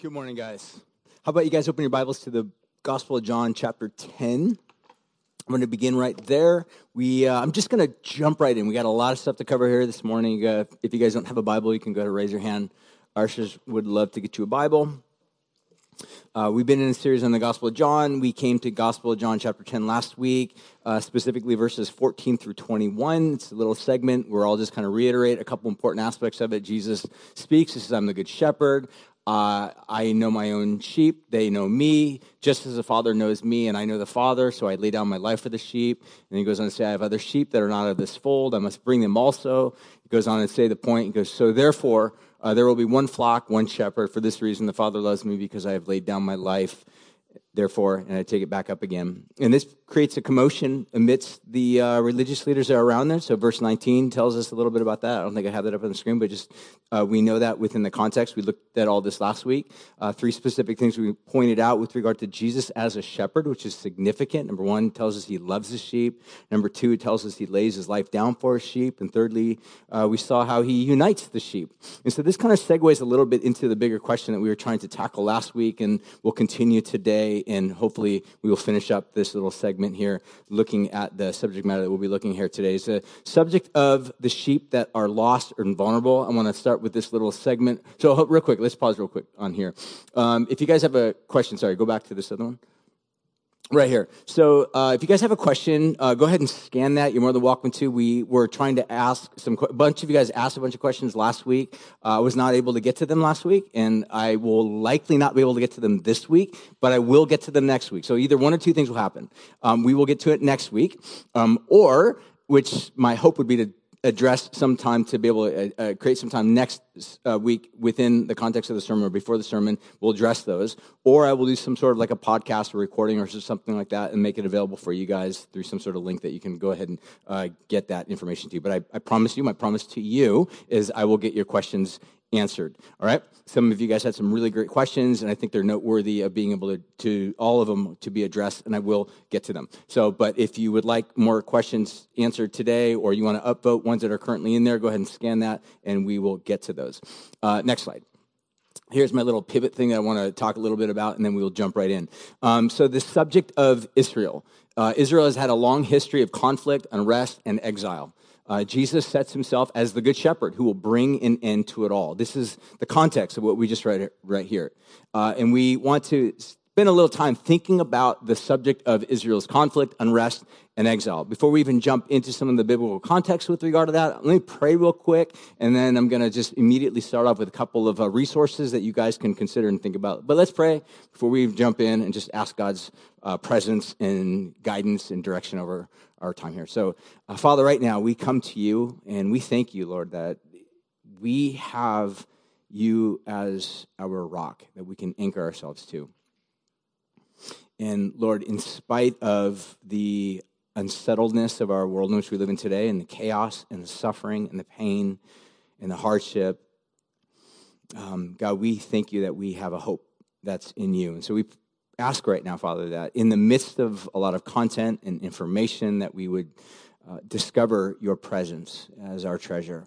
Good morning, guys. How about you guys open your Bibles to the Gospel of John, chapter 10? I'm going to begin right there. We, uh, I'm just going to jump right in. We got a lot of stuff to cover here this morning. Uh, if you guys don't have a Bible, you can go to raise your hand. Arshers would love to get you a Bible. Uh, we've been in a series on the Gospel of John. We came to Gospel of John chapter 10 last week, uh, specifically verses 14 through 21. It's a little segment where I'll just kind of reiterate a couple important aspects of it. Jesus speaks. He says, I'm the good shepherd. Uh, I know my own sheep. They know me, just as the Father knows me, and I know the Father, so I lay down my life for the sheep. And he goes on to say, I have other sheep that are not of this fold. I must bring them also. He goes on to say the point. He goes, So therefore, uh, there will be one flock, one shepherd. For this reason, the Father loves me because I have laid down my life therefore, and I take it back up again. And this creates a commotion amidst the uh, religious leaders that are around there. So, verse 19 tells us a little bit about that. I don't think I have that up on the screen, but just uh, we know that within the context. We looked at all this last week. Uh, three specific things we pointed out with regard to Jesus as a shepherd, which is significant. Number one tells us he loves his sheep. Number two, tells us he lays his life down for his sheep. And thirdly, uh, we saw how he unites the sheep. And so, this kind of segues a little bit into the bigger question that we were trying to tackle last week and we'll continue today and hopefully we will finish up this little segment here looking at the subject matter that we'll be looking here today. It's the subject of the sheep that are lost and vulnerable. I want to start with this little segment. So, real quick, let's pause real quick on here. Um, if you guys have a question, sorry, go back to this other one. Right here. So, uh, if you guys have a question, uh, go ahead and scan that. You're more than welcome to. We were trying to ask some. A bunch of you guys asked a bunch of questions last week. Uh, I was not able to get to them last week, and I will likely not be able to get to them this week. But I will get to them next week. So either one or two things will happen. Um, we will get to it next week, um, or which my hope would be to address some time to be able to uh, uh, create some time next uh, week within the context of the sermon or before the sermon. We'll address those, or I will do some sort of like a podcast or recording or something like that and make it available for you guys through some sort of link that you can go ahead and uh, get that information to. But I, I promise you, my promise to you is I will get your questions answered. All right. Some of you guys had some really great questions, and I think they're noteworthy of being able to, to all of them to be addressed, and I will get to them. So, but if you would like more questions answered today, or you want to upvote ones that are currently in there, go ahead and scan that, and we will get to those. Uh, next slide here's my little pivot thing that I want to talk a little bit about, and then we'll jump right in. Um, so, the subject of Israel. Uh, Israel has had a long history of conflict, unrest, and exile. Uh, Jesus sets himself as the good shepherd who will bring an end to it all. This is the context of what we just read right here. Uh, and we want to spend a little time thinking about the subject of Israel's conflict, unrest, and exile. Before we even jump into some of the biblical context with regard to that, let me pray real quick, and then I'm going to just immediately start off with a couple of uh, resources that you guys can consider and think about. But let's pray before we jump in and just ask God's uh, presence and guidance and direction over our time here. So, uh, Father, right now we come to you and we thank you, Lord, that we have you as our rock that we can anchor ourselves to. And Lord, in spite of the unsettledness of our world in which we live in today, and the chaos and the suffering and the pain and the hardship, um, God, we thank you that we have a hope that's in you. And so we ask right now, Father, that in the midst of a lot of content and information, that we would uh, discover your presence as our treasure.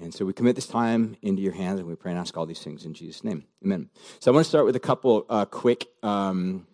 And so we commit this time into your hands, and we pray and ask all these things in Jesus' name. Amen. So I want to start with a couple uh, quick um,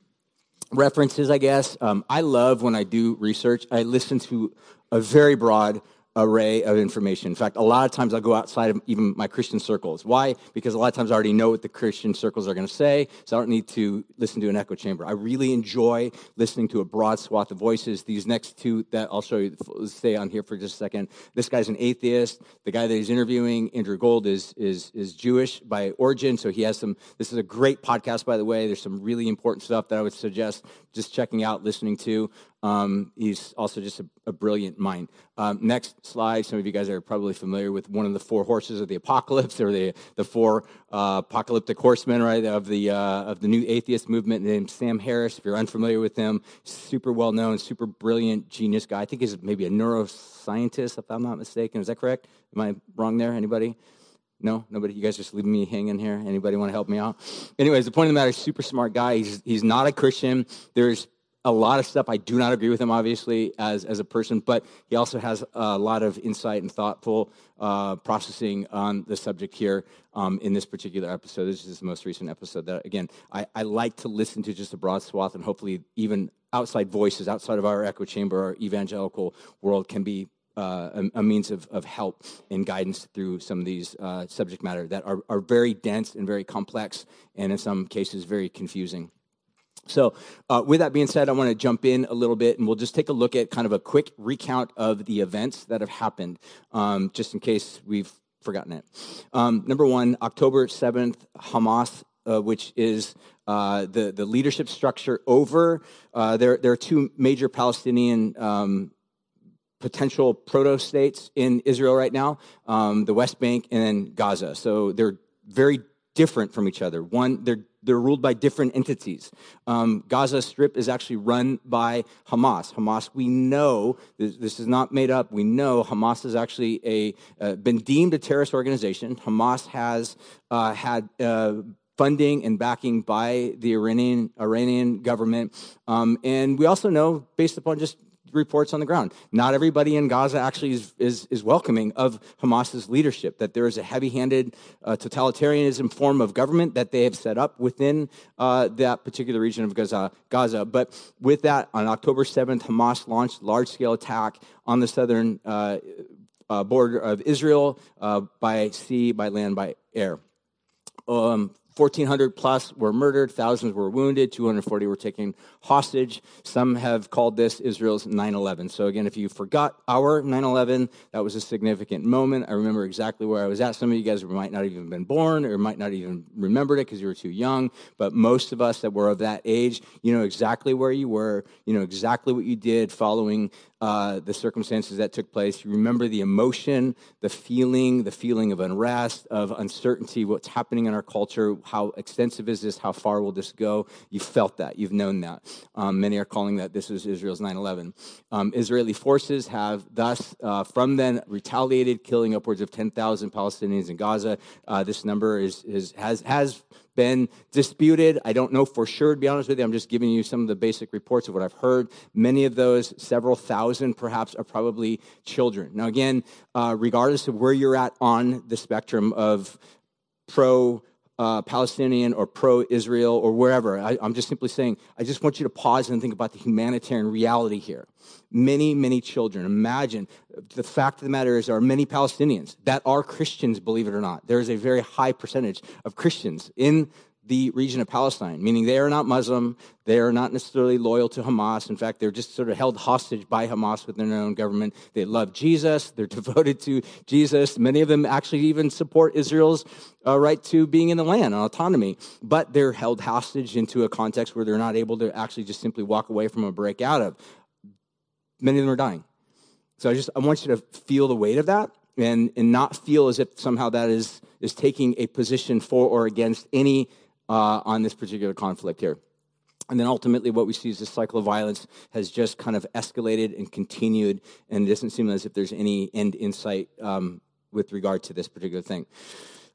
references, I guess. Um, I love when I do research, I listen to a very broad array of information. In fact, a lot of times I'll go outside of even my Christian circles. Why? Because a lot of times I already know what the Christian circles are going to say, so I don't need to listen to an echo chamber. I really enjoy listening to a broad swath of voices. These next two that I'll show you, stay on here for just a second. This guy's an atheist. The guy that he's interviewing, Andrew Gold, is is is Jewish by origin, so he has some. This is a great podcast, by the way. There's some really important stuff that I would suggest just checking out, listening to. Um, he's also just a, a brilliant mind. Um, next slide. Some of you guys are probably familiar with one of the four horses of the apocalypse, or the the four uh, apocalyptic horsemen, right, of the uh, of the new atheist movement. Named Sam Harris. If you're unfamiliar with him, super well known, super brilliant, genius guy. I think he's maybe a neuroscientist, if I'm not mistaken. Is that correct? Am I wrong there? Anybody? No, nobody. You guys just leaving me hanging here. Anybody want to help me out? Anyways, the point of the matter is, super smart guy. He's he's not a Christian. There's a lot of stuff. I do not agree with him, obviously, as, as a person, but he also has a lot of insight and thoughtful uh, processing on the subject here um, in this particular episode. This is the most recent episode that, again, I, I like to listen to just a broad swath and hopefully even outside voices outside of our echo chamber, our evangelical world can be uh, a, a, means of, of help and guidance through some of these uh, subject matter that are, are very dense and very complex and in some cases very confusing. So, uh, with that being said, I want to jump in a little bit and we'll just take a look at kind of a quick recount of the events that have happened, um, just in case we've forgotten it. Um, number one, October 7th, Hamas, uh, which is uh, the, the leadership structure over. Uh, there, there are two major Palestinian um, potential proto states in Israel right now um, the West Bank and then Gaza. So they're very different from each other. One, they're they're ruled by different entities. Um, Gaza Strip is actually run by Hamas. Hamas, we know this, this is not made up. We know Hamas has actually a uh, been deemed a terrorist organization. Hamas has uh, had. Uh, funding and backing by the Iranian Iranian government, um, and we also know, based upon just reports on the ground. Not everybody in Gaza actually is, is, is welcoming of Hamas's leadership, that there is a heavy handed uh, totalitarianism form of government that they have set up within uh, that particular region of Gaza, Gaza. But with that, on October 7th, Hamas launched large scale attack on the southern uh, uh border of Israel uh, by sea, by land, by air. Um, 1,400 plus were murdered, thousands were wounded, 240 were taken hostage. Some have called this Israel's 9 11. So, again, if you forgot our 9 11, that was a significant moment. I remember exactly where I was at. Some of you guys might not even been born or might not even remembered it because you were too young. But most of us that were of that age, you know exactly where you were, you know exactly what you did following uh, the circumstances that took place. You remember the emotion, the feeling, the feeling of unrest, of uncertainty, what's happening in our culture, how extensive is this, how far will this go? You've felt that, you've known that. Um, many are calling that this is Israel's 9 11. Um, Israeli forces have thus, uh, from then, retaliated, killing upwards of 10,000 Palestinians in Gaza. Uh, this number is, is, has, has been disputed. I don't know for sure, to be honest with you. I'm just giving you some of the basic reports of what I've heard. Many of those, several thousand perhaps, are probably children. Now, again, uh, regardless of where you're at on the spectrum of pro uh, Palestinian or pro Israel or wherever. I, am just simply saying, I just want you to pause and think about the humanitarian reality here. Many, many children. Imagine the fact of the matter is, there are many Palestinians that are Christians, believe it or not. There is a very high percentage of Christians in the region of Palestine, meaning they are not Muslim, they are not necessarily loyal to Hamas. In fact, they're just sort of held hostage by Hamas within their own government. They love Jesus, they're devoted to Jesus. Many of them actually even support Israel's uh, right to being in the land and autonomy, but they're held hostage into a context where they're not able to actually just simply walk away from a break out of. Many of them are dying. So I just I want you to feel the weight of that and, and not feel as if somehow that is, is taking a position for or against any uh, on this particular conflict here. And then ultimately, what we see is this cycle of violence has just kind of escalated and continued, and it doesn't seem as if there's any end in sight um, with regard to this particular thing.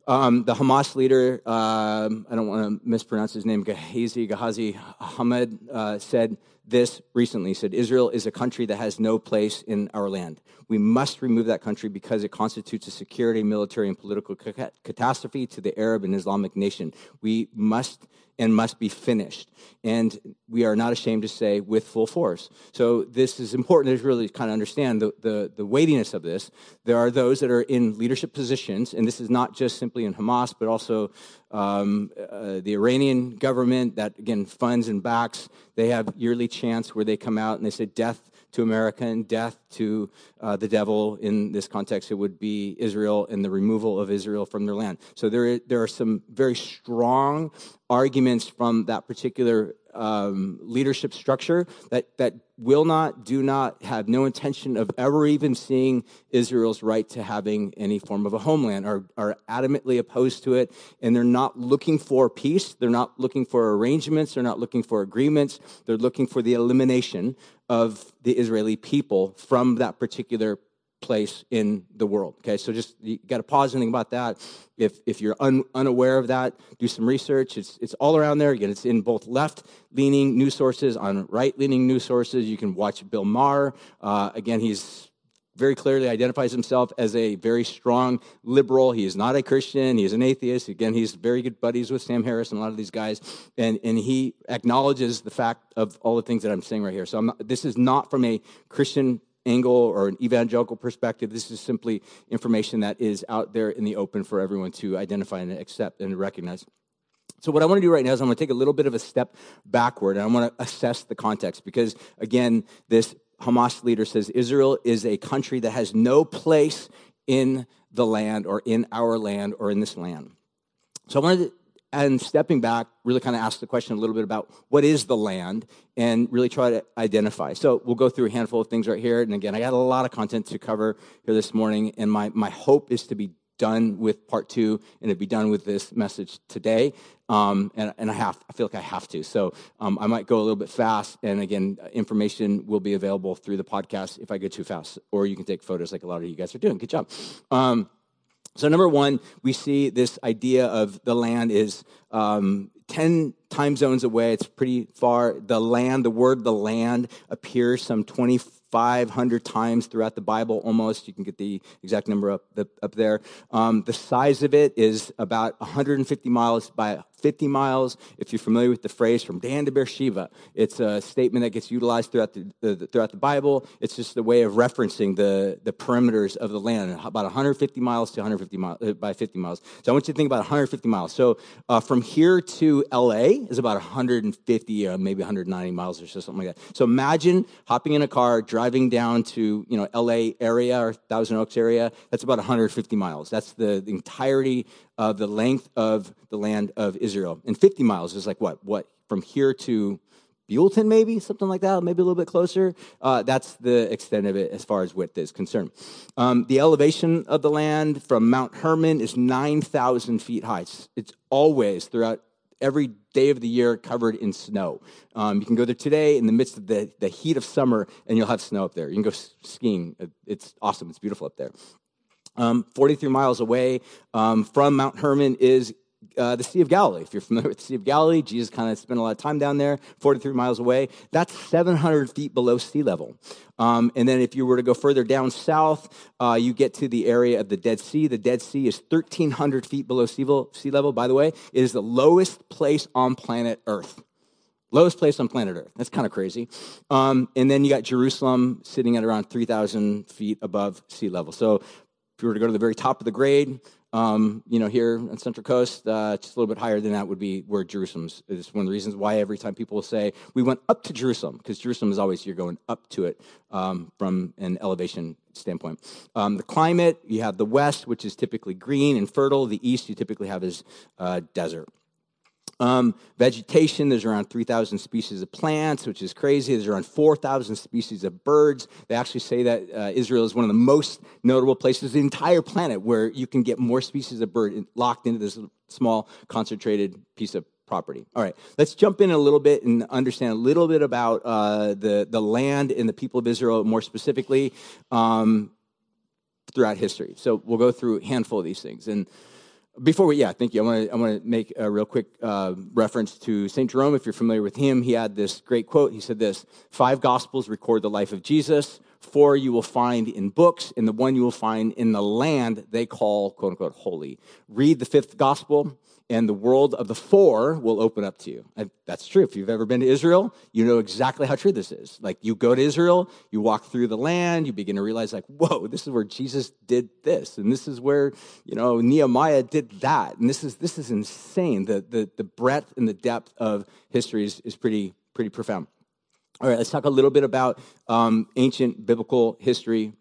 Um, the Hamas leader, um, I don't want to mispronounce his name, Gehazi, Gehazi Ahmed, uh, said this recently. He said, Israel is a country that has no place in our land. We must remove that country because it constitutes a security, military, and political catastrophe to the Arab and Islamic nation. We must and must be finished. And we are not ashamed to say with full force. So this is important to really kind of understand the, the, the, weightiness of this. There are those that are in leadership positions, and this is not just simply in Hamas, but also um, uh, the Iranian government that, again, funds and backs. They have yearly chants where they come out and they say, death to America and death to uh, the devil. In this context, it would be Israel and the removal of Israel from their land. So there, there are some very strong arguments from that particular um, leadership structure that, that will not, do not, have no intention of ever even seeing Israel's right to having any form of a homeland, are, are adamantly opposed to it, and they're not looking for peace. They're not looking for arrangements. They're not looking for agreements. They're looking for the elimination of the Israeli people from that particular place in the world. Okay, so just you got to pause and think about that. If if you're un, unaware of that, do some research. It's it's all around there. Again, it's in both left leaning news sources on right leaning news sources. You can watch Bill Maher. Uh, again, he's very clearly identifies himself as a very strong liberal. He is not a Christian. He is an atheist. Again, he's very good buddies with Sam Harris and a lot of these guys. And, and he acknowledges the fact of all the things that I'm saying right here. So not, this is not from a Christian angle or an evangelical perspective. This is simply information that is out there in the open for everyone to identify and accept and recognize. So, what I want to do right now is I'm going to take a little bit of a step backward and I want to assess the context because, again, this Hamas leader says Israel is a country that has no place in the land or in our land or in this land. So, I wanted to and stepping back, really kind of ask the question a little bit about what is the land and really try to identify. So we'll go through a handful of things right here. And again, I got a lot of content to cover here this morning. And my, my hope is to be done with part two and to be done with this message today. Um, and, and I have, I feel like I have to. So um, I might go a little bit fast. And again, information will be available through the podcast if I go too fast, or you can take photos like a lot of you guys are doing. Good job. Um, so, number one, we see this idea of the land is um, 10 time zones away. It's pretty far. The land, the word the land appears some 2,500 times throughout the Bible almost. You can get the exact number up, up there. Um, the size of it is about 150 miles by 50 miles. If you're familiar with the phrase from Dan to Beersheba, it's a statement that gets utilized throughout the, the, throughout the Bible. It's just a way of referencing the, the perimeters of the land, about 150 miles to 150 miles uh, by 50 miles. So I want you to think about 150 miles. So uh, from here to LA is about 150, uh, maybe 190 miles or so, something like that. So imagine hopping in a car, driving down to you know LA area or Thousand Oaks area. That's about 150 miles. That's the, the entirety of the length of the land of Israel. And 50 miles is like what? What? From here to Buellton, maybe something like that, maybe a little bit closer. Uh, that's the extent of it as far as width is concerned. Um, the elevation of the land from Mount Hermon is 9,000 feet high. It's, it's, always throughout every day of the year covered in snow. Um, you can go there today in the midst of the, the heat of summer, and you'll have snow up there. You can go skiing. It's awesome. It's beautiful up there. Um, 43 miles away um, from Mount Hermon is uh, the Sea of Galilee. If you're familiar with the Sea of Galilee, Jesus kind of spent a lot of time down there, 43 miles away. That's 700 feet below sea level. Um, and then if you were to go further down south, uh, you get to the area of the Dead Sea. The Dead Sea is 1,300 feet below sea level. By the way, it is the lowest place on planet Earth. Lowest place on planet Earth. That's kind of crazy. Um, and then you got Jerusalem sitting at around 3,000 feet above sea level. So you were to go to the very top of the grade, um, you know, here on Central Coast, uh, just a little bit higher than that would be where Jerusalem is. One of the reasons why every time people say we went up to Jerusalem, because Jerusalem is always you're going up to it um, from an elevation standpoint. Um, the climate, you have the west, which is typically green and fertile. The east, you typically have is uh, desert. Um, vegetation, there's around 3,000 species of plants, which is crazy. There's around 4,000 species of birds. They actually say that uh, Israel is one of the most notable places in the entire planet where you can get more species of bird locked into this small, concentrated piece of property. All right, let's jump in a little bit and understand a little bit about uh, the, the land and the people of Israel more specifically um, throughout history. So we'll go through a handful of these things. And before we, yeah, thank you. I want to I want to make a real quick uh, reference to Saint Jerome. If you're familiar with him, he had this great quote. He said this: Five Gospels record the life of Jesus. Four you will find in books, and the one you will find in the land they call quote unquote holy. Read the fifth Gospel, and the world of the four will open up to you. And that's true. If you've ever been to Israel, you know exactly how true this is. Like you go to Israel, you walk through the land, you begin to realize, like, whoa, this is where Jesus did this, and this is where you know Nehemiah did that, and this is this is insane. The the the breadth and the depth of history is, is pretty pretty profound. All right, let's talk a little bit about um, ancient biblical history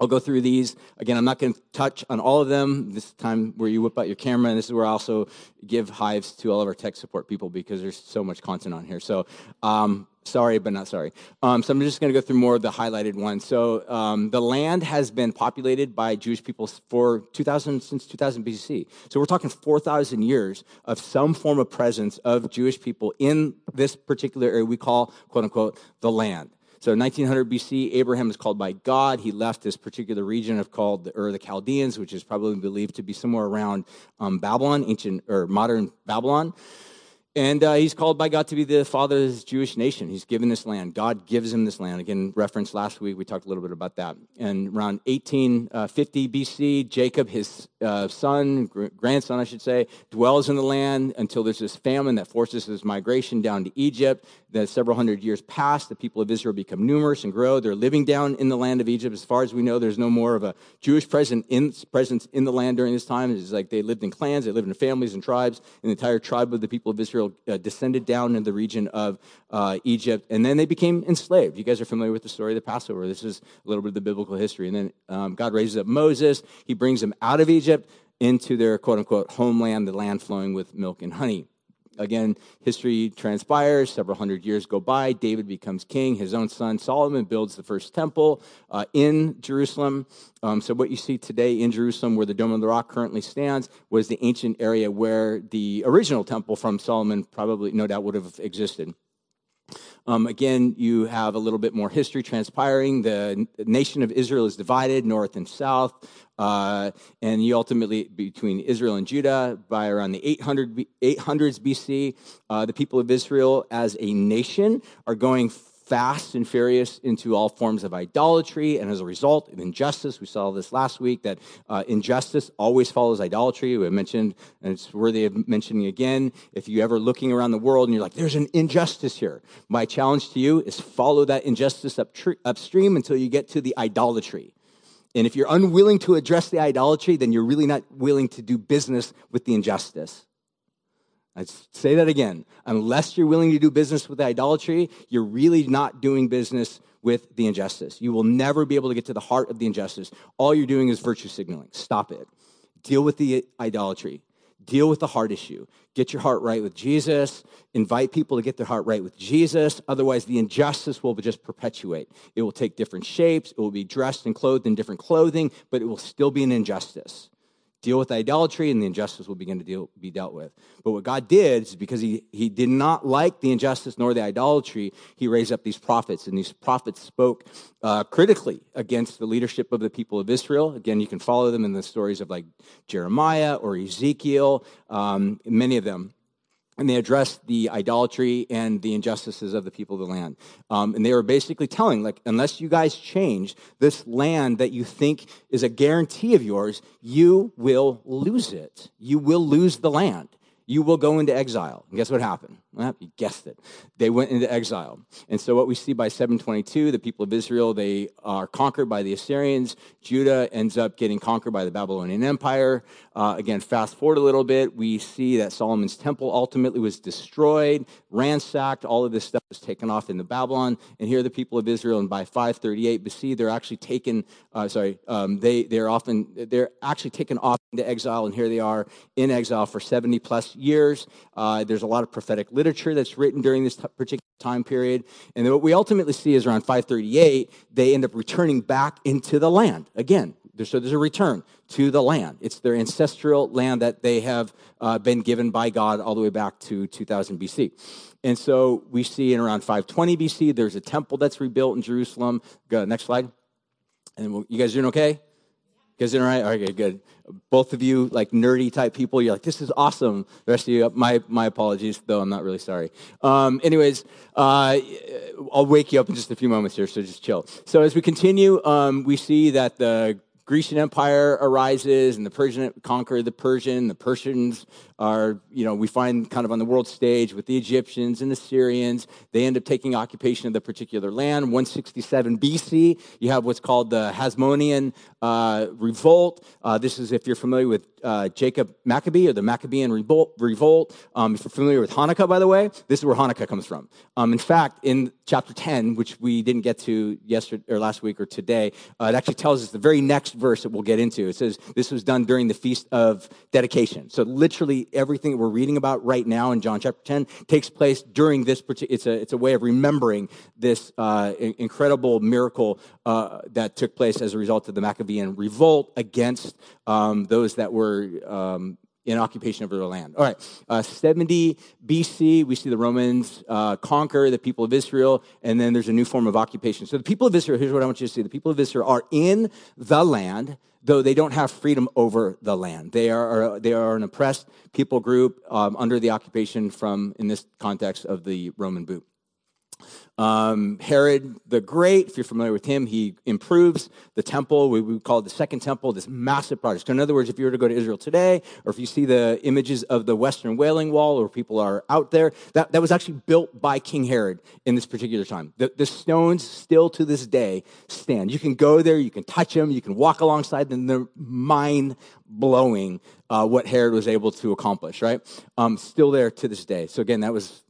I'll go through these. Again, I'm not going to touch on all of them. This time where you whip out your camera, and this is where I also give hives to all of our tech support people because there's so much content on here. So, um, sorry, but not sorry. Um, so I'm just going to go through more of the highlighted ones. So, um, the land has been populated by Jewish people for 2000 since 2000 BC. So we're talking 4,000 years of some form of presence of Jewish people in this particular area we call, quote unquote, the land. So 1900 BC, Abraham is called by God. He left this particular region of called the Ur of the Chaldeans, which is probably believed to be somewhere around um, Babylon, ancient or modern Babylon. And uh, he's called by God to be the father of this Jewish nation. He's given this land. God gives him this land. Again, reference last week, we talked a little bit about that. And around 1850 uh, BC, Jacob, his uh, son, grandson, I should say, dwells in the land until there's this famine that forces his migration down to Egypt. Then several hundred years pass. The people of Israel become numerous and grow. They're living down in the land of Egypt. As far as we know, there's no more of a Jewish presence in, presence in the land during this time. It's like they lived in clans, they lived in families and tribes. The entire tribe of the people of Israel uh, descended down in the region of uh, Egypt, and then they became enslaved. You guys are familiar with the story of the Passover. This is a little bit of the biblical history. And then um, God raises up Moses. He brings them out of Egypt into their quote unquote homeland, the land flowing with milk and honey. Again, history transpires. Several hundred years go by. David becomes king. His own son Solomon builds the first temple uh, in Jerusalem. Um, so, what you see today in Jerusalem, where the Dome of the Rock currently stands, was the ancient area where the original temple from Solomon probably, no doubt, would have existed. Um, again, you have a little bit more history transpiring. The nation of Israel is divided north and south. Uh, and you ultimately, between Israel and Judah, by around the 800, 800s BC, uh, the people of Israel as a nation are going fast and furious into all forms of idolatry, and as a result of injustice, we saw this last week that uh, injustice always follows idolatry. We mentioned, and it's worthy of mentioning again. If you're ever looking around the world and you're like, "There's an injustice here," my challenge to you is follow that injustice up tr- upstream until you get to the idolatry. And if you're unwilling to address the idolatry, then you're really not willing to do business with the injustice. I say that again. Unless you're willing to do business with idolatry, you're really not doing business with the injustice. You will never be able to get to the heart of the injustice. All you're doing is virtue signaling. Stop it. Deal with the idolatry. Deal with the heart issue. Get your heart right with Jesus. Invite people to get their heart right with Jesus. Otherwise, the injustice will just perpetuate. It will take different shapes. It will be dressed and clothed in different clothing, but it will still be an injustice deal with idolatry and the injustice will begin to deal, be dealt with. But what God did is because he, he did not like the injustice nor the idolatry, he raised up these prophets. And these prophets spoke uh, critically against the leadership of the people of Israel. Again, you can follow them in the stories of like Jeremiah or Ezekiel, um, many of them and they addressed the idolatry and the injustices of the people of the land. Um, and they were basically telling, like, unless you guys change this land that you think is a guarantee of yours, you will lose it. You will lose the land you will go into exile. And guess what happened? Well, you guessed it. They went into exile. And so what we see by 722, the people of Israel, they are conquered by the Assyrians. Judah ends up getting conquered by the Babylonian Empire. Uh, again, fast forward a little bit, we see that Solomon's temple ultimately was destroyed, ransacked. All of this stuff was taken off into Babylon. And here are the people of Israel. And by 538 BC, they're actually taken, uh, sorry, um, they, they're often, they're actually taken off into exile. And here they are in exile for 70 plus years. Uh, there's a lot of prophetic literature that's written during this t- particular time period. And what we ultimately see is around 538, they end up returning back into the land again. So there's a return to the land. It's their ancestral land that they have uh, been given by God all the way back to 2000 BC. And so we see in around 520 BC, there's a temple that's rebuilt in Jerusalem. Go, next slide. And you guys doing okay? You guys doing all right? Okay, good. Both of you, like nerdy type people, you're like, this is awesome. The rest of you, my, my apologies, though I'm not really sorry. Um, anyways, uh, I'll wake you up in just a few moments here, so just chill. So as we continue, um, we see that the Grecian Empire arises and the Persian conquer the Persian. The Persians are, you know, we find kind of on the world stage with the Egyptians and the Syrians. They end up taking occupation of the particular land. 167 BC, you have what's called the Hasmonean uh, revolt. Uh, this is if you're familiar with uh, Jacob Maccabee or the Maccabean revolt. Um, if you're familiar with Hanukkah, by the way, this is where Hanukkah comes from. Um, in fact, in chapter 10, which we didn't get to yesterday or last week or today, uh, it actually tells us the very next verse that we'll get into. It says this was done during the feast of dedication. So literally everything that we're reading about right now in John chapter 10 takes place during this particular, it's a, it's a way of remembering this uh, incredible miracle uh, that took place as a result of the Maccabean revolt against um, those that were um, in occupation of their land. All right, uh, 70 BC, we see the Romans uh, conquer the people of Israel, and then there's a new form of occupation. So the people of Israel, here's what I want you to see the people of Israel are in the land, though they don't have freedom over the land. They are, they are an oppressed people group um, under the occupation from, in this context, of the Roman boot. Um, Herod the Great, if you're familiar with him, he improves the temple. We would call it the Second Temple, this massive project. So, in other words, if you were to go to Israel today, or if you see the images of the Western Wailing Wall, or people are out there, that, that was actually built by King Herod in this particular time. The, the stones still to this day stand. You can go there, you can touch them, you can walk alongside them. They're mind blowing uh, what Herod was able to accomplish, right? Um, still there to this day. So, again, that was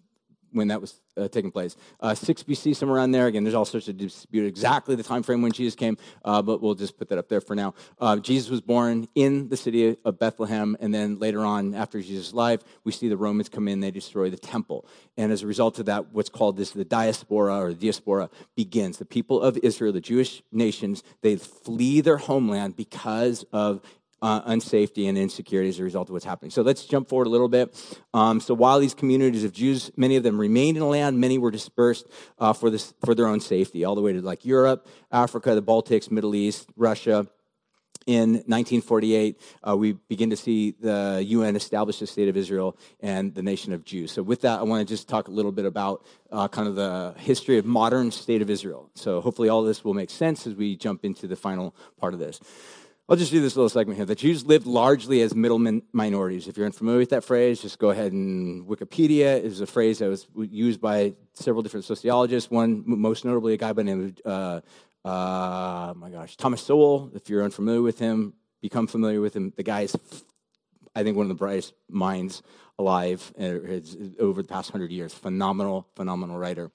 when that was uh, taking place. Uh, 6 BC, somewhere around there. Again, there's all sorts of dispute exactly the time frame when Jesus came, uh, but we'll just put that up there for now. Uh, Jesus was born in the city of Bethlehem, and then later on, after Jesus' life, we see the Romans come in, they destroy the temple. And as a result of that, what's called this the diaspora or the diaspora begins. The people of Israel, the Jewish nations, they flee their homeland because of uh, unsafety and insecurity as a result of what's happening. So let's jump forward a little bit. Um, so while these communities of Jews, many of them remained in the land, many were dispersed uh, for this for their own safety, all the way to like Europe, Africa, the Baltics, Middle East, Russia. In 1948, uh, we begin to see the UN establish the state of Israel and the nation of Jews. So, with that, I want to just talk a little bit about uh, kind of the history of modern state of Israel. So, hopefully, all this will make sense as we jump into the final part of this. I'll just do this little segment here. The Jews lived largely as middle minorities. If you're unfamiliar with that phrase, just go ahead and Wikipedia is a phrase that was used by several different sociologists. One, most notably, a guy by the name of, uh, uh, my gosh, Thomas Sowell. If you're unfamiliar with him, become familiar with him. The guy is, I think, one of the brightest minds alive uh, over the past hundred years. Phenomenal, phenomenal writer.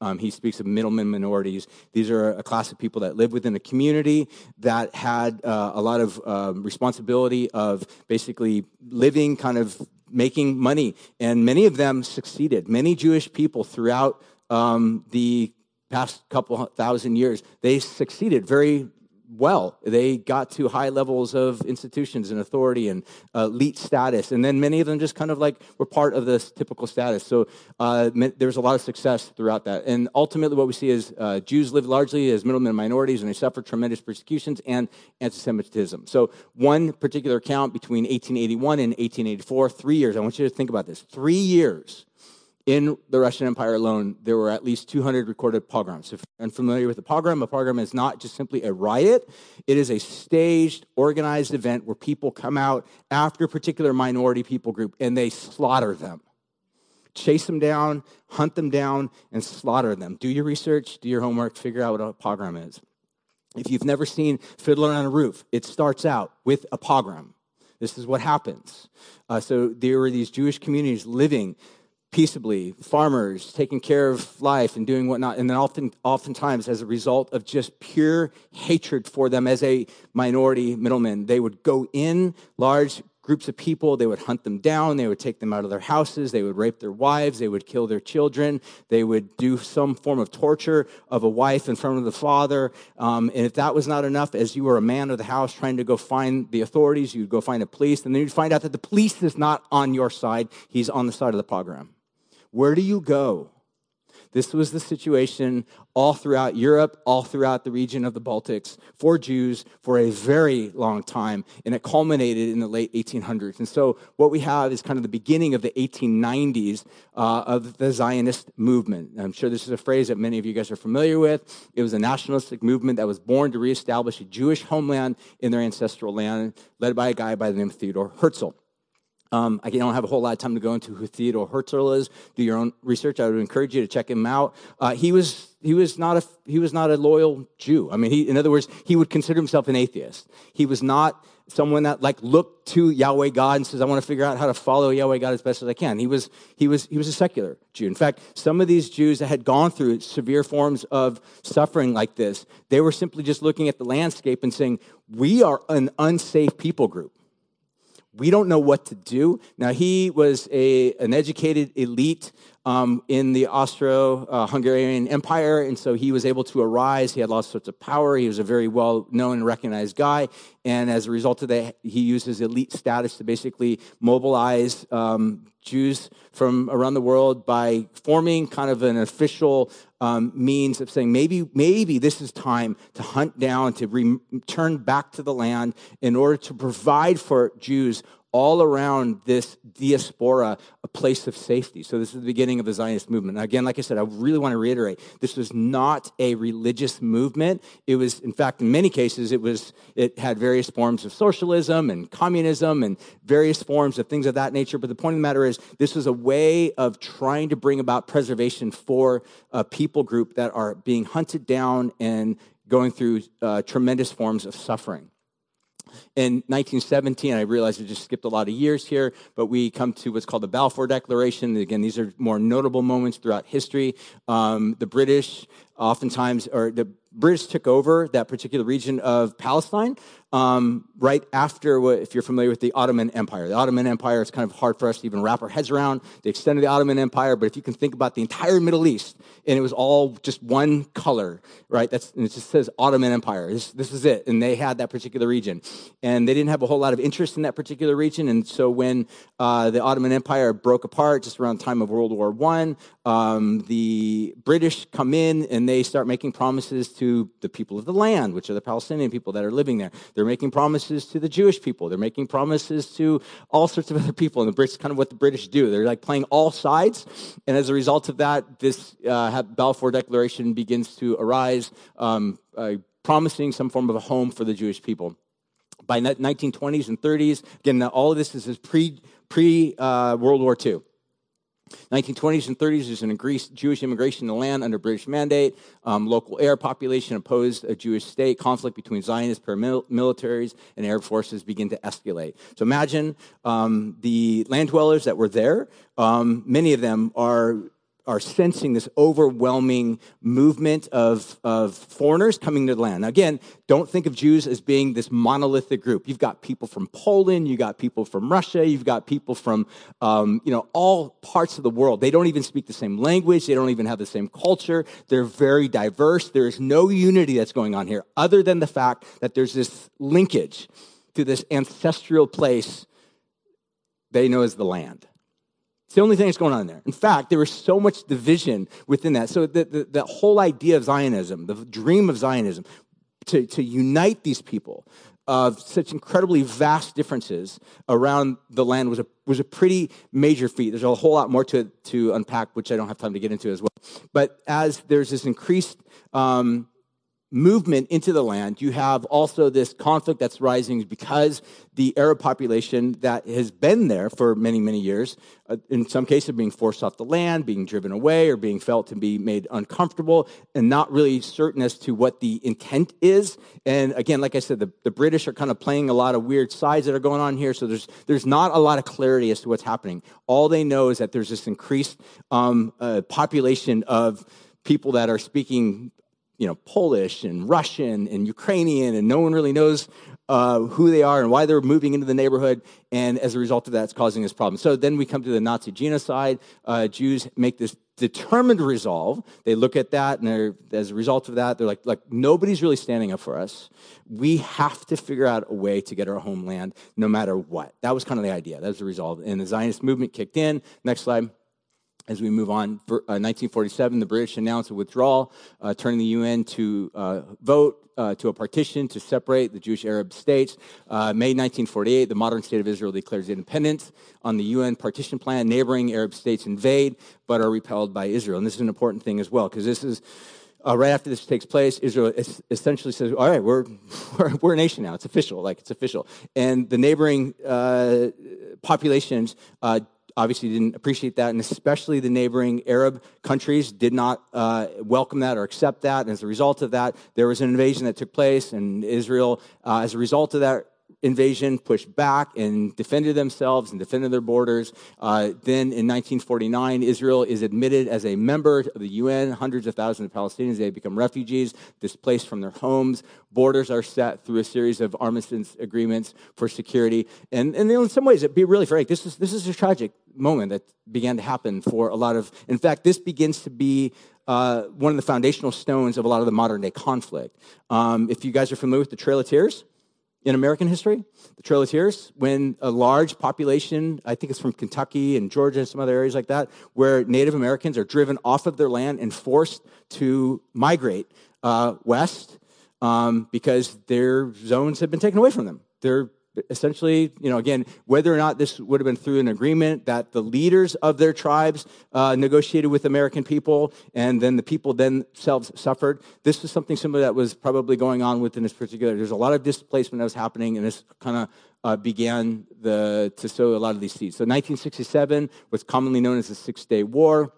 Um, he speaks of middlemen minorities. These are a class of people that live within a community that had uh, a lot of um, responsibility of basically living, kind of making money. And many of them succeeded. Many Jewish people throughout um, the past couple thousand years, they succeeded very well. They got to high levels of institutions and authority and uh, elite status. And then many of them just kind of like were part of this typical status. So uh, there was a lot of success throughout that. And ultimately, what we see is uh, Jews live largely as middlemen minorities, and they suffer tremendous persecutions and anti Semitism. So, one particular account between 1881 and 1884, three years, I want you to think about this three years in the Russian Empire alone, there were at least 200 recorded pogroms. If you're unfamiliar with a pogrom, a pogrom is not just simply a riot, it is a staged, organized event where people come out after a particular minority people group and they slaughter them. Chase them down, hunt them down, and slaughter them. Do your research, do your homework, figure out what a pogrom is. If you've never seen Fiddler on a Roof, it starts out with a pogrom. This is what happens. Uh, so there were these Jewish communities living peaceably, farmers taking care of life and doing whatnot. And then often, oftentimes, as a result of just pure hatred for them as a minority middleman, they would go in large groups of people, they would hunt them down, they would take them out of their houses, they would rape their wives, they would kill their children, they would do some form of torture of a wife in front of the father. Um, and if that was not enough, as you were a man of the house trying to go find the authorities, you'd go find the police, and then you'd find out that the police is not on your side, he's on the side of the pogrom. Where do you go? This was the situation all throughout Europe, all throughout the region of the Baltics for Jews for a very long time, and it culminated in the late 1800s. And so, what we have is kind of the beginning of the 1890s uh, of the Zionist movement. I'm sure this is a phrase that many of you guys are familiar with. It was a nationalistic movement that was born to reestablish a Jewish homeland in their ancestral land, led by a guy by the name of Theodore Herzl. Um, I don't have a whole lot of time to go into who Theodore Herzl is. Do your own research. I would encourage you to check him out. Uh, he was he was not a he was not a loyal Jew. I mean, he, in other words, he would consider himself an atheist. He was not someone that like looked to Yahweh God and says, "I want to figure out how to follow Yahweh God as best as I can." He was he was he was a secular Jew. In fact, some of these Jews that had gone through severe forms of suffering like this, they were simply just looking at the landscape and saying, "We are an unsafe people group." We don't know what to do. Now, he was a, an educated elite um, in the Austro-Hungarian Empire, and so he was able to arise. He had lots sorts of power. He was a very well-known and recognized guy, and as a result of that, he used his elite status to basically mobilize um, Jews from around the world by forming kind of an official um, means of saying maybe maybe this is time to hunt down to return back to the land in order to provide for Jews all around this diaspora a place of safety. So, this is the beginning of the Zionist movement. Now, again, like I said, I really want to reiterate this was not a religious movement. It was, in fact, in many cases, it, was, it had various forms of socialism and communism and various forms of things of that nature. But the point of the matter is, this was a way of trying to bring about preservation for a people group that are being hunted down and going through uh, tremendous forms of suffering. In 1917, I realize I just skipped a lot of years here, but we come to what's called the Balfour Declaration. Again, these are more notable moments throughout history. Um, the British oftentimes, or the British took over that particular region of Palestine um, right after, what, if you're familiar with the Ottoman Empire. The Ottoman Empire is kind of hard for us to even wrap our heads around the extent of the Ottoman Empire, but if you can think about the entire Middle East, and it was all just one color, right? That's, and it just says Ottoman Empire. This, this is it. And they had that particular region. And they didn't have a whole lot of interest in that particular region. And so when uh, the Ottoman Empire broke apart just around the time of World War I, um, the British come in and they start making promises to the people of the land, which are the Palestinian people that are living there. They're making promises to the Jewish people. They're making promises to all sorts of other people. And the Brits, kind of what the British do. They're like playing all sides. And as a result of that, this uh, Balfour Declaration begins to arise, um, uh, promising some form of a home for the Jewish people. By 1920s and 30s, again, all of this is pre pre uh, World War II. 1920s and 30s, there's an increased Jewish immigration to land under British mandate. Um, local Arab population opposed a Jewish state. Conflict between Zionist paramilitaries and Arab forces begin to escalate. So imagine um, the land dwellers that were there. Um, many of them are are sensing this overwhelming movement of, of foreigners coming to the land. Now, again, don't think of Jews as being this monolithic group. You've got people from Poland, you've got people from Russia, you've got people from um, you know all parts of the world. They don't even speak the same language. They don't even have the same culture. They're very diverse. There is no unity that's going on here, other than the fact that there's this linkage to this ancestral place they know as the land. It's the only thing that's going on there. In fact, there was so much division within that. So the, the, the whole idea of Zionism, the dream of Zionism, to, to unite these people of such incredibly vast differences around the land was a, was a pretty major feat. There's a whole lot more to, to unpack, which I don't have time to get into as well. But as there's this increased um, movement into the land, you have also this conflict that's rising because the Arab population that has been there for many, many years, uh, in some cases being forced off the land, being driven away, or being felt to be made uncomfortable, and not really certain as to what the intent is. And again, like I said, the, the British are kind of playing a lot of weird sides that are going on here, so there's, there's not a lot of clarity as to what's happening. All they know is that there's this increased um, uh, population of people that are speaking you know, Polish and Russian and Ukrainian, and no one really knows uh, who they are and why they're moving into the neighborhood. And as a result of that, it's causing this problem. So then we come to the Nazi genocide. Uh, Jews make this determined resolve. They look at that, and as a result of that, they're like, like, nobody's really standing up for us. We have to figure out a way to get our homeland no matter what. That was kind of the idea. That was the resolve. And the Zionist movement kicked in. Next slide as we move on, uh, 1947, the British announced a withdrawal, uh, turning the UN to uh, vote uh, to a partition to separate the Jewish Arab states. Uh, May 1948, the modern state of Israel declares independence. On the UN partition plan, neighboring Arab states invade but are repelled by Israel. And this is an important thing as well, because this is. Uh, right after this takes place, Israel essentially says, "All right, we're, we're, we're a nation now. It's official. Like it's official." And the neighboring populations obviously didn't appreciate that, and especially the neighboring Arab countries did not uh, welcome that or accept that. And as a result of that, there was an invasion that took place, and Israel, uh, as a result of that, invasion pushed back and defended themselves and defended their borders. Uh, then in 1949, Israel is admitted as a member of the UN. Hundreds of thousands of Palestinians, they become refugees, displaced from their homes. Borders are set through a series of armistice agreements for security. And, and in some ways, it be really frank, this is, this is a tragic moment that began to happen for a lot of, in fact, this begins to be uh, one of the foundational stones of a lot of the modern day conflict. Um, if you guys are familiar with the Trail of Tears, in American history, the Trail of Tears, when a large population, I think it's from Kentucky and Georgia and some other areas like that, where Native Americans are driven off of their land and forced to migrate uh, west um, because their zones have been taken away from them. Essentially, you know, again, whether or not this would have been through an agreement that the leaders of their tribes uh, negotiated with American people, and then the people themselves suffered. This was something similar that was probably going on within this particular. There's a lot of displacement that was happening, and this kind of uh, began the, to sow a lot of these seeds. So 1967 was commonly known as the Six Day War.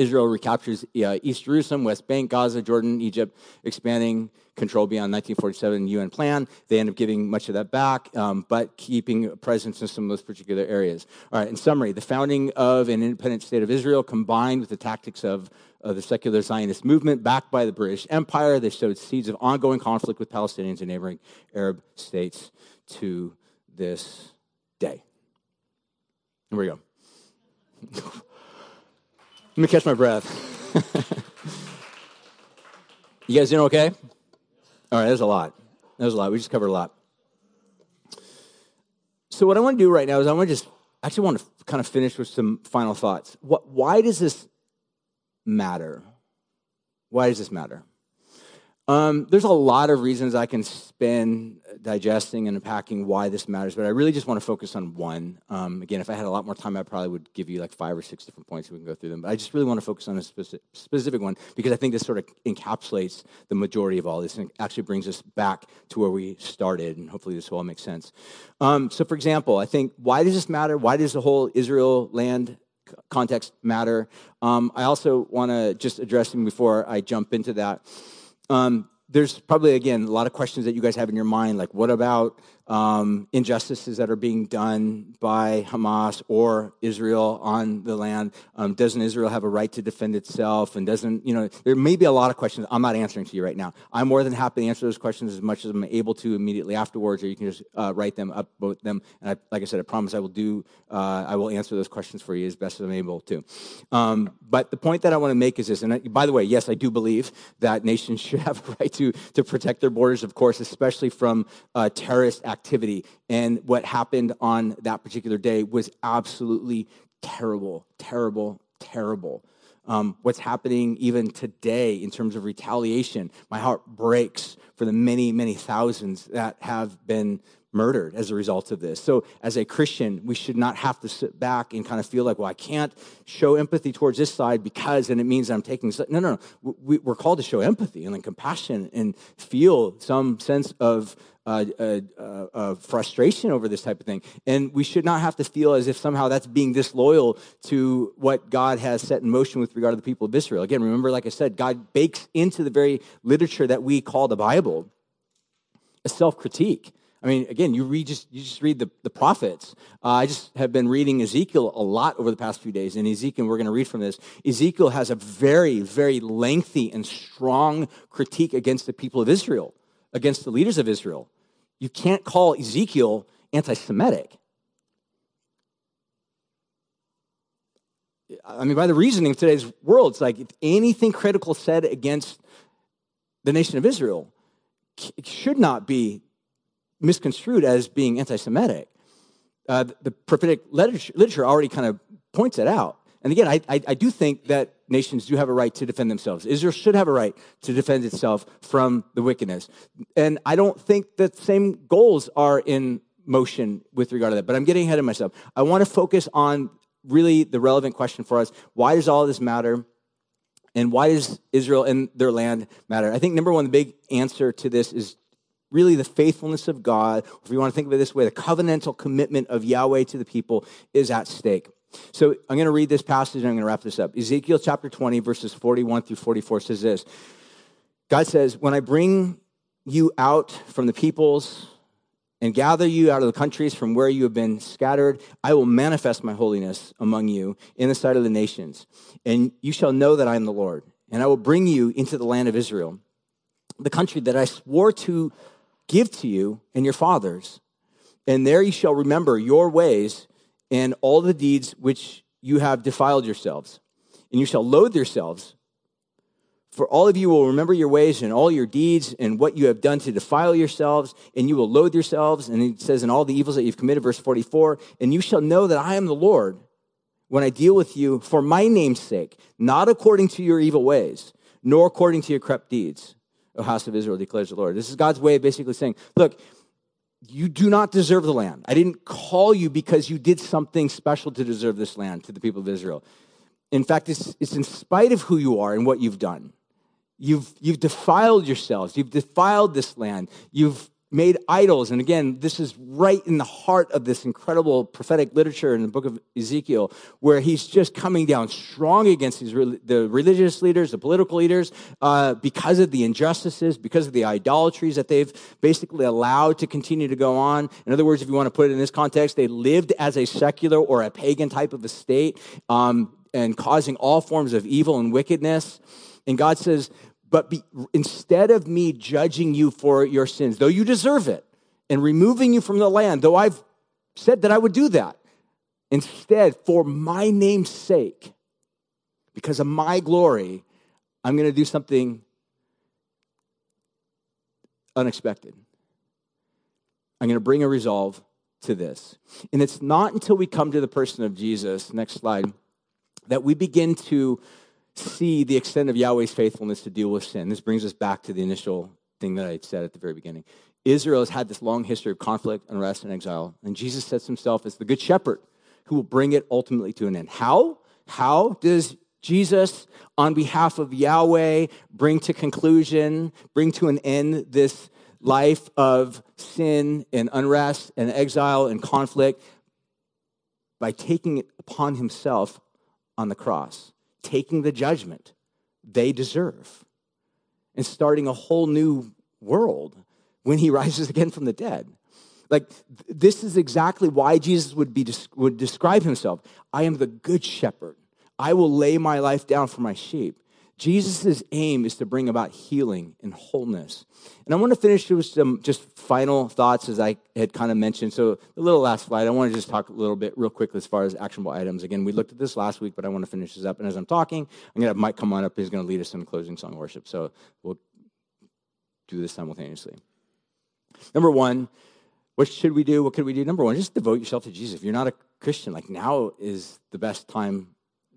Israel recaptures uh, East Jerusalem, West Bank, Gaza, Jordan, Egypt, expanding control beyond 1947 UN plan. They end up giving much of that back, um, but keeping a presence in some of those particular areas. All right, in summary, the founding of an independent state of Israel combined with the tactics of uh, the secular Zionist movement backed by the British Empire, they sowed seeds of ongoing conflict with Palestinians and neighboring Arab states to this day. Here we go. Let me catch my breath. you guys doing okay? All right, there's a lot. There's a lot. We just covered a lot. So what I want to do right now is I want to just actually want to kind of finish with some final thoughts. What, why does this matter? Why does this matter? Um, there's a lot of reasons I can spend digesting and unpacking why this matters, but I really just want to focus on one. Um, again, if I had a lot more time, I probably would give you like five or six different points. We can go through them, but I just really want to focus on a specific, specific one because I think this sort of encapsulates the majority of all this and actually brings us back to where we started, and hopefully this will all make sense. Um, so, for example, I think why does this matter? Why does the whole Israel land context matter? Um, I also want to just address them before I jump into that. Um, there's probably again a lot of questions that you guys have in your mind like what about um, injustices that are being done by Hamas or Israel on the land. Um, doesn't Israel have a right to defend itself? And doesn't, you know, there may be a lot of questions I'm not answering to you right now. I'm more than happy to answer those questions as much as I'm able to immediately afterwards, or you can just uh, write them up, both them. And I, like I said, I promise I will do, uh, I will answer those questions for you as best as I'm able to. Um, but the point that I want to make is this, and I, by the way, yes, I do believe that nations should have a right to, to protect their borders, of course, especially from uh, terrorist activity activity. And what happened on that particular day was absolutely terrible, terrible, terrible. Um, what's happening even today in terms of retaliation, my heart breaks for the many, many thousands that have been murdered as a result of this. So, as a Christian, we should not have to sit back and kind of feel like, well, I can't show empathy towards this side because and it means I'm taking. No, no, no. We, are called to show empathy and compassion and feel some sense of uh, uh, uh, frustration over this type of thing. And we should not have to feel as if somehow that's being disloyal to what God has set in motion with regard to the people of Israel. Again, remember, like I said, God bakes into the very literature that we call the Bible a self critique. I mean, again, you read just you just read the, the prophets. Uh, I just have been reading Ezekiel a lot over the past few days. And Ezekiel, we're going to read from this. Ezekiel has a very, very lengthy and strong critique against the people of Israel, against the leaders of Israel. You can't call Ezekiel anti-Semitic. I mean, by the reasoning of today's world, it's like if anything critical said against the nation of Israel it should not be misconstrued as being anti Semitic. Uh, the prophetic literature, literature, already kind of points it out. And again, I, I, I, do think that nations do have a right to defend themselves. Israel should have a right to defend itself from the wickedness. And I don't think that same goals are in motion with regard to that, but I'm getting ahead of myself. I want to focus on really the relevant question for us why does all this matter? And why does Israel and their land matter? I think number one, the big answer to this is really the faithfulness of God, if you want to think of it this way, the covenantal commitment of Yahweh to the people is at stake. So I'm going to read this passage and I'm going to wrap this up. Ezekiel chapter 20, verses 41 through 44 says this God says, When I bring you out from the peoples and gather you out of the countries from where you have been scattered, I will manifest my holiness among you in the sight of the nations. And you shall know that I am the Lord. And I will bring you into the land of Israel, the country that I swore to give to you and your fathers. And there you shall remember your ways and all the deeds which you have defiled yourselves. And you shall loathe yourselves for all of you will remember your ways and all your deeds and what you have done to defile yourselves, and you will loathe yourselves. And it says, in all the evils that you've committed, verse 44, and you shall know that I am the Lord when I deal with you for my name's sake, not according to your evil ways, nor according to your corrupt deeds, O house of Israel, declares the Lord. This is God's way of basically saying, look, you do not deserve the land. I didn't call you because you did something special to deserve this land to the people of Israel. In fact, it's, it's in spite of who you are and what you've done. You've, you've defiled yourselves. You've defiled this land. You've made idols. And again, this is right in the heart of this incredible prophetic literature in the book of Ezekiel, where he's just coming down strong against these, the religious leaders, the political leaders, uh, because of the injustices, because of the idolatries that they've basically allowed to continue to go on. In other words, if you want to put it in this context, they lived as a secular or a pagan type of a state um, and causing all forms of evil and wickedness. And God says, but be, instead of me judging you for your sins, though you deserve it, and removing you from the land, though I've said that I would do that, instead, for my name's sake, because of my glory, I'm going to do something unexpected. I'm going to bring a resolve to this. And it's not until we come to the person of Jesus, next slide, that we begin to see the extent of Yahweh's faithfulness to deal with sin. This brings us back to the initial thing that I said at the very beginning. Israel has had this long history of conflict, unrest, and exile, and Jesus sets himself as the good shepherd who will bring it ultimately to an end. How? How does Jesus, on behalf of Yahweh, bring to conclusion, bring to an end this life of sin and unrest and exile and conflict? By taking it upon himself on the cross taking the judgment they deserve and starting a whole new world when he rises again from the dead. Like, this is exactly why Jesus would, be, would describe himself I am the good shepherd. I will lay my life down for my sheep. Jesus' aim is to bring about healing and wholeness. And I want to finish with some just final thoughts as I had kind of mentioned. So, the little last slide, I want to just talk a little bit real quick as far as actionable items. Again, we looked at this last week, but I want to finish this up. And as I'm talking, I'm going to have Mike come on up. He's going to lead us in closing song worship. So, we'll do this simultaneously. Number one, what should we do? What could we do? Number one, just devote yourself to Jesus. If you're not a Christian, like now is the best time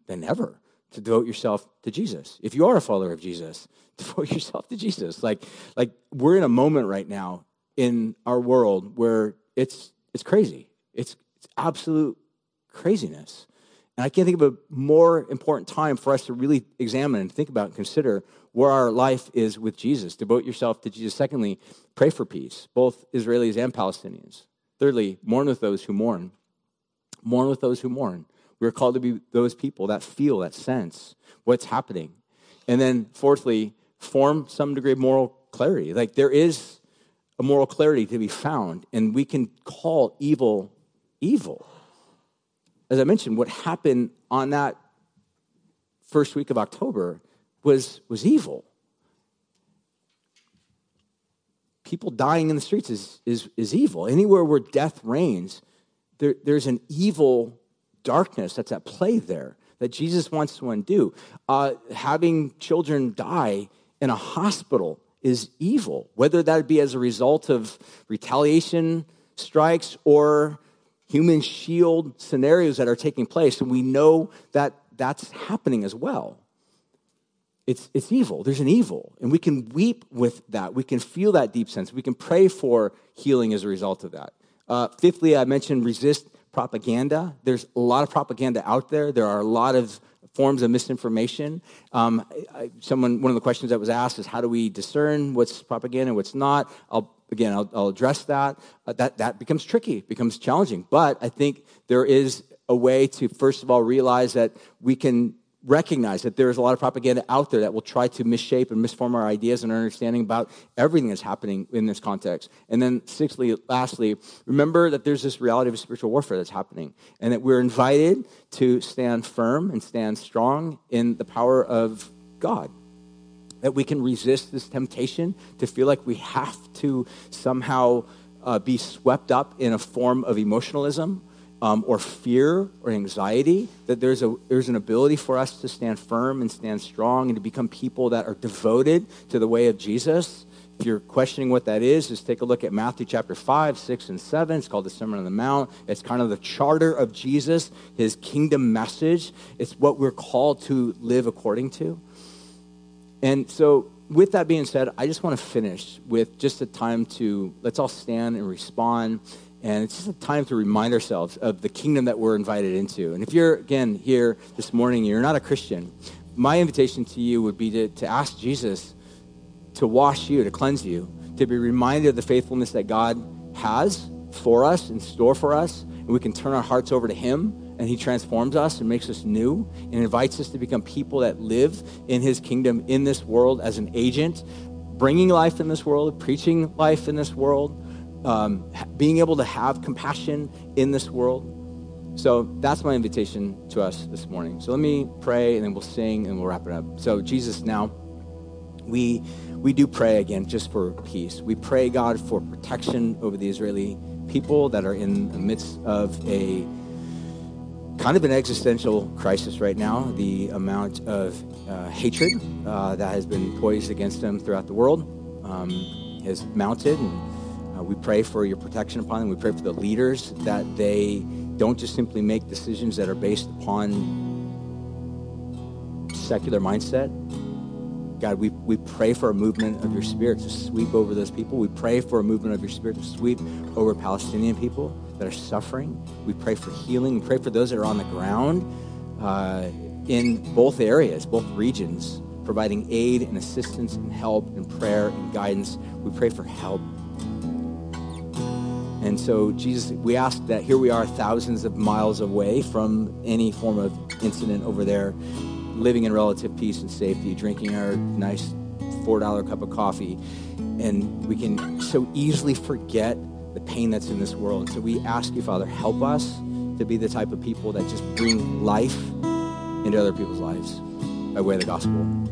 than ever to devote yourself to Jesus. If you are a follower of Jesus, devote yourself to Jesus. Like, like we're in a moment right now in our world where it's it's crazy. It's it's absolute craziness. And I can't think of a more important time for us to really examine and think about and consider where our life is with Jesus. Devote yourself to Jesus. Secondly, pray for peace, both Israelis and Palestinians. Thirdly, mourn with those who mourn. Mourn with those who mourn. We're called to be those people that feel, that sense what's happening. And then, fourthly, form some degree of moral clarity. Like there is a moral clarity to be found, and we can call evil evil. As I mentioned, what happened on that first week of October was, was evil. People dying in the streets is, is, is evil. Anywhere where death reigns, there, there's an evil darkness that's at play there that Jesus wants to undo. Uh, having children die in a hospital is evil, whether that be as a result of retaliation strikes or human shield scenarios that are taking place. And we know that that's happening as well. It's, it's evil. There's an evil. And we can weep with that. We can feel that deep sense. We can pray for healing as a result of that. Uh, fifthly, I mentioned resist propaganda. There's a lot of propaganda out there. There are a lot of forms of misinformation. Um, I, someone, one of the questions that was asked is how do we discern what's propaganda and what's not? I'll, again, I'll, I'll address that. Uh, that. That becomes tricky, becomes challenging. But I think there is a way to, first of all, realize that we can recognize that there's a lot of propaganda out there that will try to misshape and misform our ideas and our understanding about everything that's happening in this context. And then, sixthly, lastly, remember that there's this reality of spiritual warfare that's happening, and that we're invited to stand firm and stand strong in the power of God. That we can resist this temptation to feel like we have to somehow uh, be swept up in a form of emotionalism um, or fear or anxiety, that there's, a, there's an ability for us to stand firm and stand strong and to become people that are devoted to the way of Jesus. If you're questioning what that is, just take a look at Matthew chapter 5, 6, and 7. It's called the Sermon on the Mount. It's kind of the charter of Jesus, his kingdom message. It's what we're called to live according to. And so, with that being said, I just want to finish with just a time to let's all stand and respond and it's just a time to remind ourselves of the kingdom that we're invited into. And if you're, again, here this morning, you're not a Christian, my invitation to you would be to, to ask Jesus to wash you, to cleanse you, to be reminded of the faithfulness that God has for us, in store for us. And we can turn our hearts over to Him, and He transforms us and makes us new and invites us to become people that live in His kingdom in this world as an agent, bringing life in this world, preaching life in this world um, being able to have compassion in this world. So that's my invitation to us this morning. So let me pray and then we'll sing and we'll wrap it up. So, Jesus, now we, we do pray again just for peace. We pray, God, for protection over the Israeli people that are in the midst of a kind of an existential crisis right now. The amount of uh, hatred uh, that has been poised against them throughout the world um, has mounted. And, uh, we pray for your protection upon them. We pray for the leaders that they don't just simply make decisions that are based upon secular mindset. God, we, we pray for a movement of your spirit to sweep over those people. We pray for a movement of your spirit to sweep over Palestinian people that are suffering. We pray for healing. We pray for those that are on the ground uh, in both areas, both regions, providing aid and assistance and help and prayer and guidance. We pray for help and so, Jesus, we ask that here we are thousands of miles away from any form of incident over there, living in relative peace and safety, drinking our nice $4 cup of coffee. And we can so easily forget the pain that's in this world. So we ask you, Father, help us to be the type of people that just bring life into other people's lives by way of the gospel.